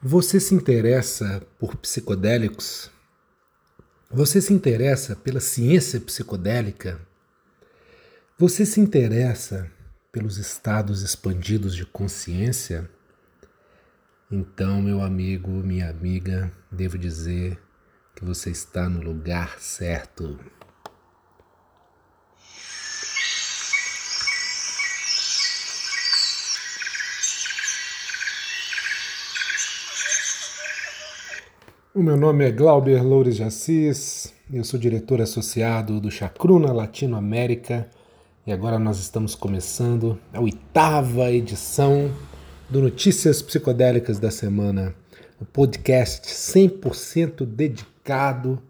Você se interessa por psicodélicos? Você se interessa pela ciência psicodélica? Você se interessa pelos estados expandidos de consciência? Então, meu amigo, minha amiga, devo dizer que você está no lugar certo. O meu nome é Glauber Loures de Assis, eu sou diretor associado do Chacruna Latinoamérica e agora nós estamos começando a oitava edição do Notícias Psicodélicas da Semana, o um podcast 100% dedicado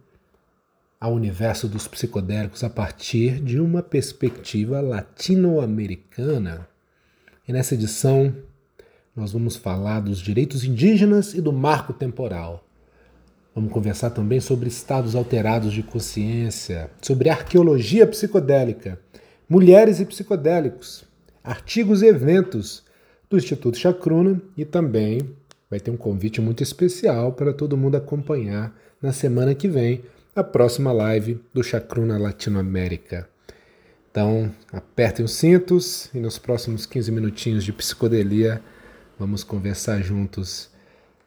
ao universo dos psicodélicos a partir de uma perspectiva latino-americana. E nessa edição nós vamos falar dos direitos indígenas e do marco temporal Vamos conversar também sobre estados alterados de consciência, sobre arqueologia psicodélica, mulheres e psicodélicos, artigos e eventos do Instituto Chacruna e também vai ter um convite muito especial para todo mundo acompanhar na semana que vem a próxima live do Chacruna Latinoamérica. Então, apertem os cintos e nos próximos 15 minutinhos de psicodelia vamos conversar juntos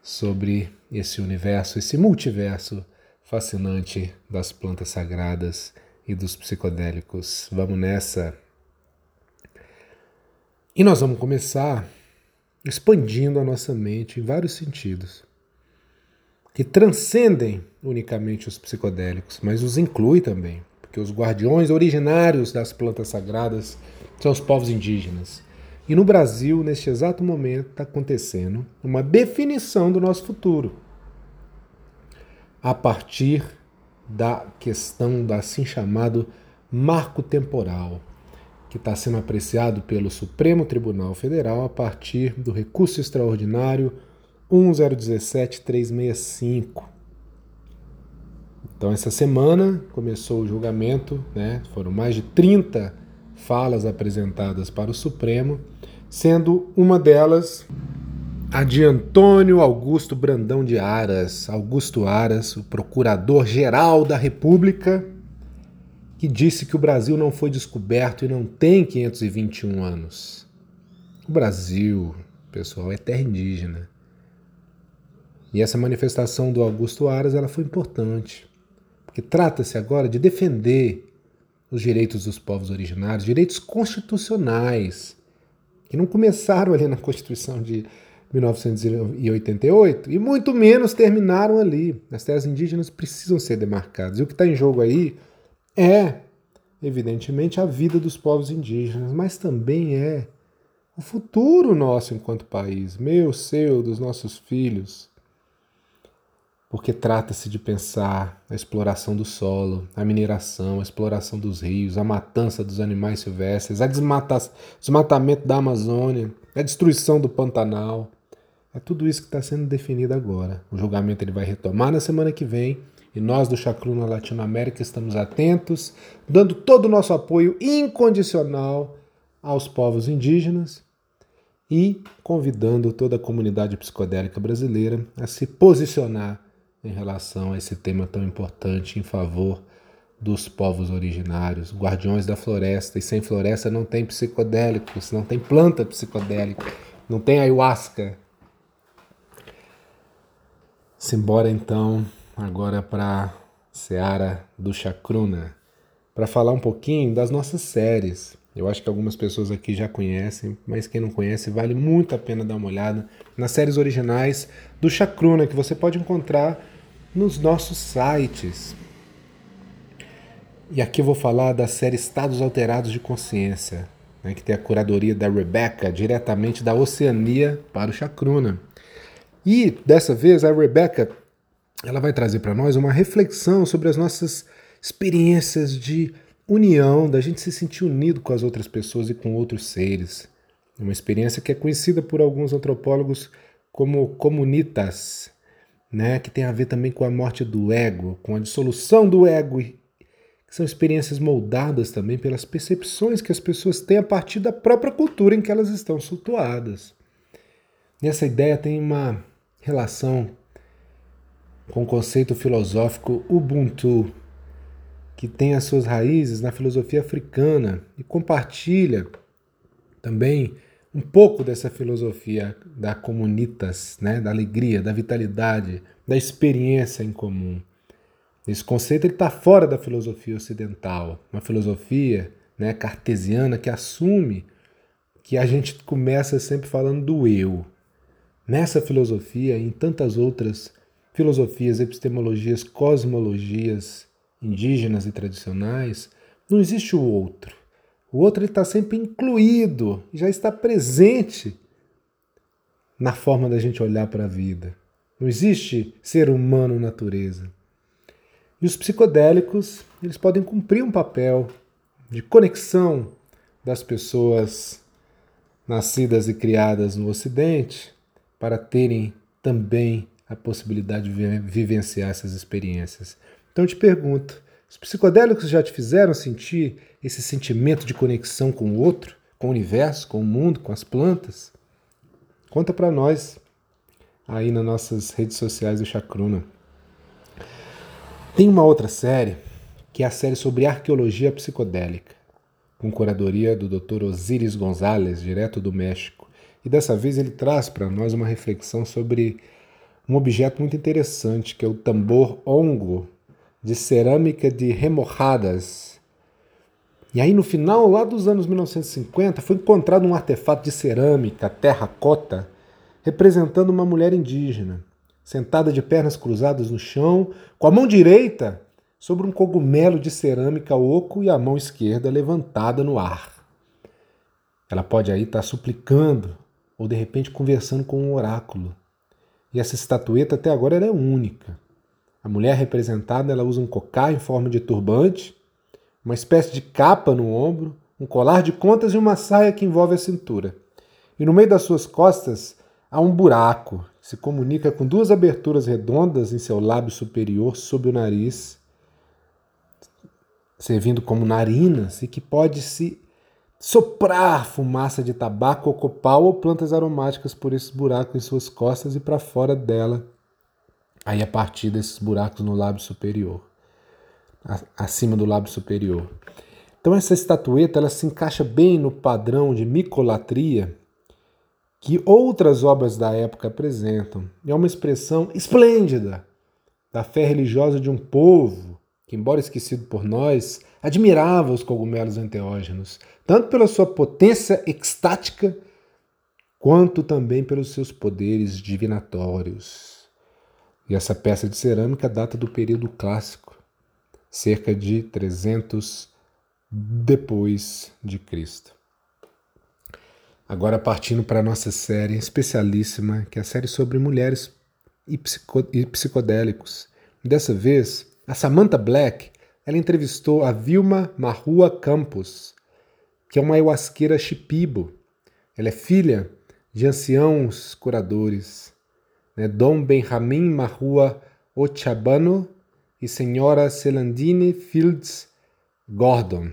sobre esse universo, esse multiverso fascinante das plantas sagradas e dos psicodélicos. Vamos nessa. E nós vamos começar expandindo a nossa mente em vários sentidos, que transcendem unicamente os psicodélicos, mas os inclui também, porque os guardiões originários das plantas sagradas são os povos indígenas. E no Brasil, neste exato momento, está acontecendo uma definição do nosso futuro a partir da questão do assim chamado marco temporal, que está sendo apreciado pelo Supremo Tribunal Federal a partir do recurso extraordinário 1017365. Então, essa semana começou o julgamento, né? foram mais de 30 falas apresentadas para o Supremo sendo uma delas a de Antônio Augusto Brandão de Aras, Augusto Aras, o procurador-geral da República, que disse que o Brasil não foi descoberto e não tem 521 anos. O Brasil, pessoal, é terra indígena. E essa manifestação do Augusto Aras ela foi importante, porque trata-se agora de defender os direitos dos povos originários, direitos constitucionais que não começaram ali na Constituição de 1988 e muito menos terminaram ali. As terras indígenas precisam ser demarcadas. E o que está em jogo aí é, evidentemente, a vida dos povos indígenas, mas também é o futuro nosso enquanto país, meu, seu, dos nossos filhos porque trata-se de pensar a exploração do solo, a mineração, a exploração dos rios, a matança dos animais silvestres, a desmatamento da Amazônia, a destruição do Pantanal. É tudo isso que está sendo definido agora. O julgamento ele vai retomar na semana que vem e nós do Chacruna Latinoamérica estamos atentos, dando todo o nosso apoio incondicional aos povos indígenas e convidando toda a comunidade psicodélica brasileira a se posicionar em relação a esse tema tão importante em favor dos povos originários, guardiões da floresta. E sem floresta não tem psicodélicos, não tem planta psicodélica, não tem ayahuasca. Simbora então agora para Seara do Chacruna, para falar um pouquinho das nossas séries. Eu acho que algumas pessoas aqui já conhecem, mas quem não conhece vale muito a pena dar uma olhada nas séries originais do Chacruna que você pode encontrar nos nossos sites. E aqui eu vou falar da série Estados Alterados de Consciência, né, que tem a curadoria da Rebecca, diretamente da Oceania para o Chacruna. E dessa vez a Rebecca ela vai trazer para nós uma reflexão sobre as nossas experiências de união, da gente se sentir unido com as outras pessoas e com outros seres. Uma experiência que é conhecida por alguns antropólogos como comunitas, né, que tem a ver também com a morte do ego, com a dissolução do ego, que são experiências moldadas também pelas percepções que as pessoas têm a partir da própria cultura em que elas estão situadas. Nessa ideia tem uma relação com o conceito filosófico Ubuntu, que tem as suas raízes na filosofia africana e compartilha também um pouco dessa filosofia da comunitas, né, da alegria, da vitalidade, da experiência em comum. Esse conceito está fora da filosofia ocidental, uma filosofia né, cartesiana que assume que a gente começa sempre falando do eu. Nessa filosofia e em tantas outras filosofias, epistemologias, cosmologias indígenas e tradicionais, não existe o outro. O outro está sempre incluído, já está presente na forma da gente olhar para a vida. Não existe ser humano natureza. E os psicodélicos, eles podem cumprir um papel de conexão das pessoas nascidas e criadas no Ocidente para terem também a possibilidade de vivenciar essas experiências. Então eu te pergunto, os psicodélicos já te fizeram sentir esse sentimento de conexão com o outro, com o universo, com o mundo, com as plantas? Conta para nós aí nas nossas redes sociais do Chacruna. Tem uma outra série, que é a série sobre arqueologia psicodélica, com curadoria do Dr. Osiris Gonzalez, direto do México. E dessa vez ele traz para nós uma reflexão sobre um objeto muito interessante, que é o tambor ongo de cerâmica de remorradas. E aí no final, lá dos anos 1950, foi encontrado um artefato de cerâmica, terracota, representando uma mulher indígena sentada de pernas cruzadas no chão, com a mão direita sobre um cogumelo de cerâmica oco e a mão esquerda levantada no ar. Ela pode aí estar suplicando ou de repente conversando com um oráculo. E essa estatueta até agora é única. A mulher representada ela usa um cocá em forma de turbante, uma espécie de capa no ombro, um colar de contas e uma saia que envolve a cintura. E no meio das suas costas há um buraco se comunica com duas aberturas redondas em seu lábio superior sob o nariz, servindo como narinas, e que pode se soprar fumaça de tabaco ou copal ou plantas aromáticas por esses buracos em suas costas e para fora dela, aí a partir desses buracos no lábio superior, acima do lábio superior. Então essa estatueta ela se encaixa bem no padrão de micolatria que outras obras da época apresentam. É uma expressão esplêndida da fé religiosa de um povo que, embora esquecido por nós, admirava os cogumelos enteógenos, tanto pela sua potência extática, quanto também pelos seus poderes divinatórios. E essa peça de cerâmica data do período clássico, cerca de 300 depois de Cristo. Agora partindo para a nossa série especialíssima, que é a série sobre mulheres e, psico e psicodélicos. Dessa vez, a Samantha Black, ela entrevistou a Vilma Marrua Campos, que é uma ayahuasqueira chipibo. Ela é filha de anciãos curadores, né? Dom Benjamin Marrua Ochabano e senhora Celandine Fields Gordon.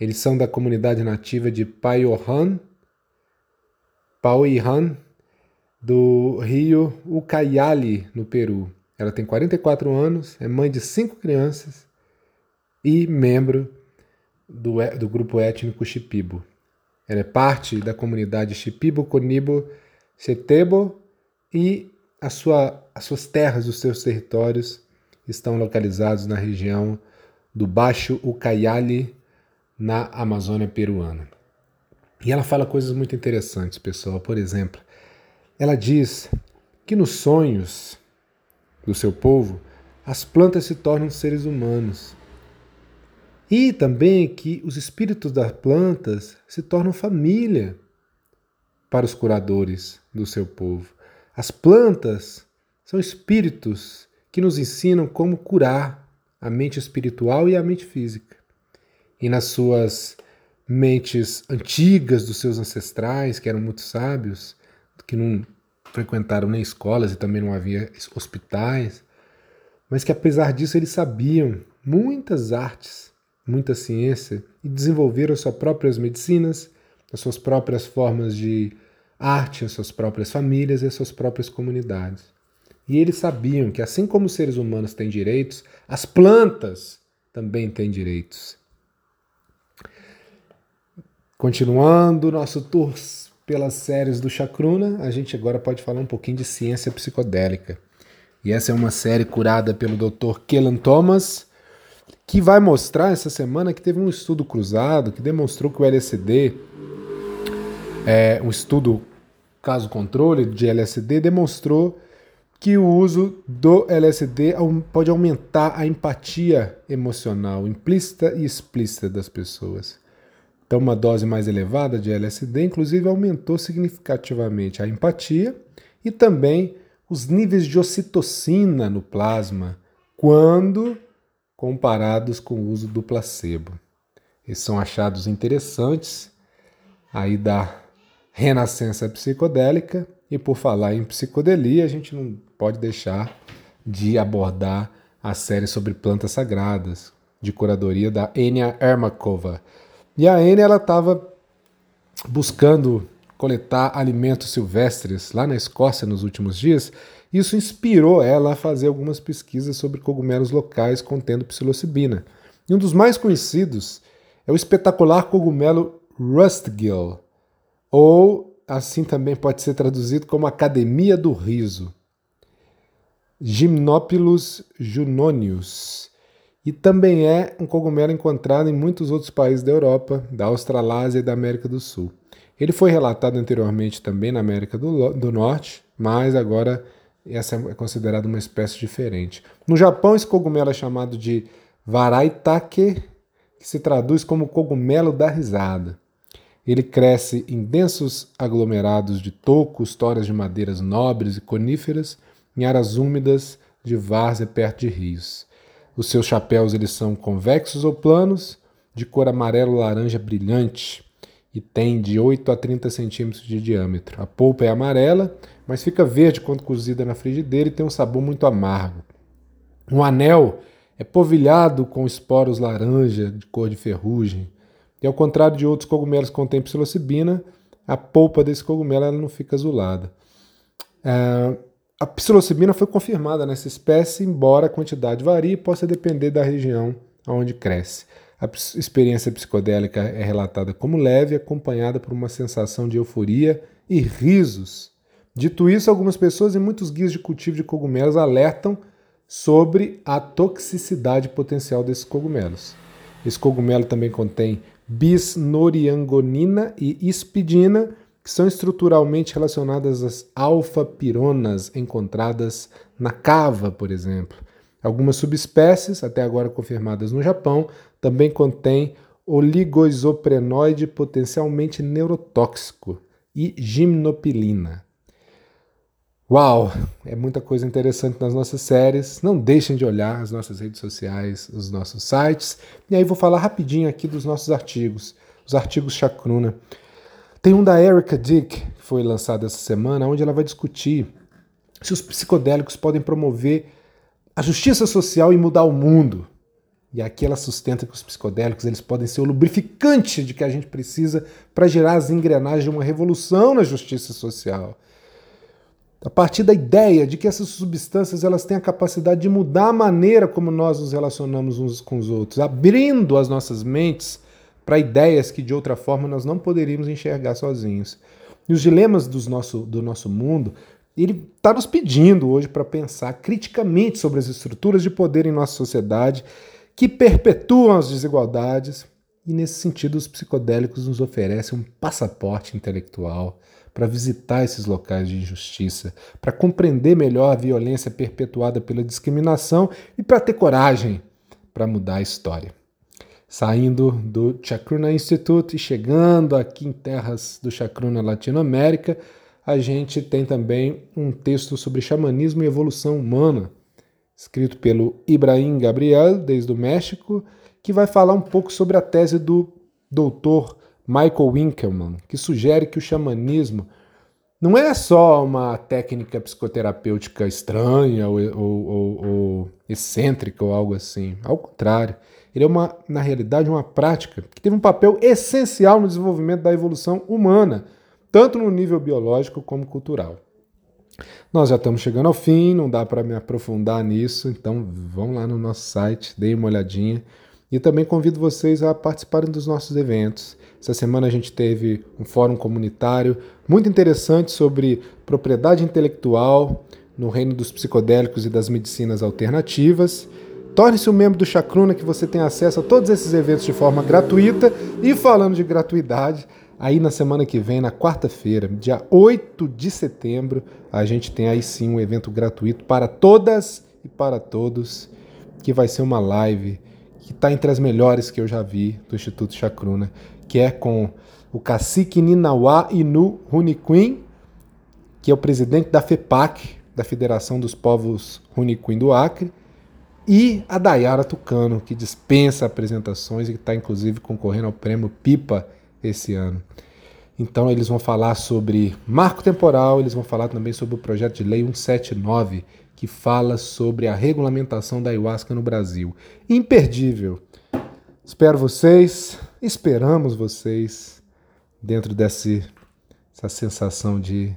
Eles são da comunidade nativa de Payohan, Pauihan, do rio Ucayali, no Peru. Ela tem 44 anos, é mãe de cinco crianças e membro do, do grupo étnico Shipibo. Ela é parte da comunidade Shipibo Conibo Chetebo e sua, as suas terras, os seus territórios estão localizados na região do Baixo Ucayali, na Amazônia peruana. E ela fala coisas muito interessantes, pessoal. Por exemplo, ela diz que nos sonhos do seu povo, as plantas se tornam seres humanos. E também que os espíritos das plantas se tornam família para os curadores do seu povo. As plantas são espíritos que nos ensinam como curar a mente espiritual e a mente física. E nas suas mentes antigas dos seus ancestrais, que eram muito sábios, que não frequentaram nem escolas e também não havia hospitais, mas que apesar disso eles sabiam muitas artes, muita ciência e desenvolveram suas próprias medicinas, as suas próprias formas de arte às suas próprias famílias e às suas próprias comunidades. E eles sabiam que, assim como os seres humanos têm direitos, as plantas também têm direitos. Continuando nosso tour pelas séries do Chacruna, a gente agora pode falar um pouquinho de ciência psicodélica. E essa é uma série curada pelo Dr. Kellan Thomas, que vai mostrar essa semana que teve um estudo cruzado que demonstrou que o LSD, é, um estudo caso controle de LSD, demonstrou que o uso do LSD pode aumentar a empatia emocional implícita e explícita das pessoas. Então, uma dose mais elevada de LSD, inclusive, aumentou significativamente a empatia e também os níveis de ocitocina no plasma quando comparados com o uso do placebo. Esses são achados interessantes aí da renascença psicodélica e por falar em psicodelia, a gente não pode deixar de abordar a série sobre plantas sagradas de curadoria da Enya Ermakova e a ela estava buscando coletar alimentos silvestres lá na Escócia nos últimos dias. Isso inspirou ela a fazer algumas pesquisas sobre cogumelos locais contendo psilocibina. E um dos mais conhecidos é o espetacular cogumelo Rustgill, ou assim também pode ser traduzido como Academia do Riso. Gymnopilus junonius e também é um cogumelo encontrado em muitos outros países da Europa, da Australásia e da América do Sul. Ele foi relatado anteriormente também na América do, do Norte, mas agora essa é considerada uma espécie diferente. No Japão, esse cogumelo é chamado de Varaitake, que se traduz como cogumelo da risada. Ele cresce em densos aglomerados de tocos, toras de madeiras nobres e coníferas, em áreas úmidas de várzea perto de rios. Os seus chapéus eles são convexos ou planos, de cor amarelo-laranja brilhante e tem de 8 a 30 centímetros de diâmetro. A polpa é amarela, mas fica verde quando cozida na frigideira e tem um sabor muito amargo. O anel é polvilhado com esporos laranja de cor de ferrugem. E ao contrário de outros cogumelos que contêm psilocibina, a polpa desse cogumelo ela não fica azulada. É, a psilocibina foi confirmada nessa espécie, embora a quantidade varie e possa depender da região onde cresce. A experiência psicodélica é relatada como leve, acompanhada por uma sensação de euforia e risos. Dito isso, algumas pessoas e muitos guias de cultivo de cogumelos alertam sobre a toxicidade potencial desses cogumelos. Esse cogumelo também contém bisnoriangonina e ispidina, que são estruturalmente relacionadas às alfa-pironas encontradas na cava, por exemplo. Algumas subespécies, até agora confirmadas no Japão, também contêm oligoisoprenoide potencialmente neurotóxico e gimnopilina. Uau, é muita coisa interessante nas nossas séries. Não deixem de olhar as nossas redes sociais, os nossos sites. E aí vou falar rapidinho aqui dos nossos artigos, os artigos Chacruna. Tem um da Erica Dick, que foi lançado essa semana, onde ela vai discutir se os psicodélicos podem promover a justiça social e mudar o mundo. E aqui ela sustenta que os psicodélicos eles podem ser o lubrificante de que a gente precisa para gerar as engrenagens de uma revolução na justiça social. A partir da ideia de que essas substâncias elas têm a capacidade de mudar a maneira como nós nos relacionamos uns com os outros, abrindo as nossas mentes para ideias que de outra forma nós não poderíamos enxergar sozinhos. E os dilemas dos nosso, do nosso mundo, ele está nos pedindo hoje para pensar criticamente sobre as estruturas de poder em nossa sociedade que perpetuam as desigualdades. E nesse sentido, os psicodélicos nos oferecem um passaporte intelectual para visitar esses locais de injustiça, para compreender melhor a violência perpetuada pela discriminação e para ter coragem para mudar a história. Saindo do Chacruna Institute e chegando aqui em terras do Chacruna Latinoamérica, a gente tem também um texto sobre xamanismo e evolução humana, escrito pelo Ibrahim Gabriel, desde o México, que vai falar um pouco sobre a tese do doutor Michael Winkelmann, que sugere que o xamanismo não é só uma técnica psicoterapêutica estranha ou, ou, ou, ou excêntrica ou algo assim. Ao contrário, ele é, uma, na realidade, uma prática que teve um papel essencial no desenvolvimento da evolução humana, tanto no nível biológico como cultural. Nós já estamos chegando ao fim, não dá para me aprofundar nisso, então vão lá no nosso site, deem uma olhadinha. E também convido vocês a participarem dos nossos eventos. Essa semana a gente teve um fórum comunitário muito interessante sobre propriedade intelectual no reino dos psicodélicos e das medicinas alternativas. Torne-se um membro do Chacruna que você tem acesso a todos esses eventos de forma gratuita. E falando de gratuidade, aí na semana que vem, na quarta-feira, dia 8 de setembro, a gente tem aí sim um evento gratuito para todas e para todos, que vai ser uma live que está entre as melhores que eu já vi do Instituto Chacruna, que é com o cacique Ninauá Inu Runiquim, que é o presidente da FEPAC, da Federação dos Povos Runiquim do Acre, e a Dayara Tucano, que dispensa apresentações e que está inclusive concorrendo ao prêmio Pipa esse ano. Então eles vão falar sobre marco temporal, eles vão falar também sobre o projeto de lei 179, que fala sobre a regulamentação da ayahuasca no Brasil. Imperdível. Espero vocês, esperamos vocês dentro desse, dessa sensação de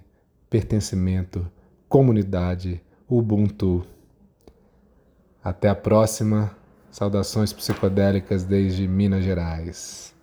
pertencimento, comunidade, Ubuntu. Até a próxima. Saudações psicodélicas desde Minas Gerais.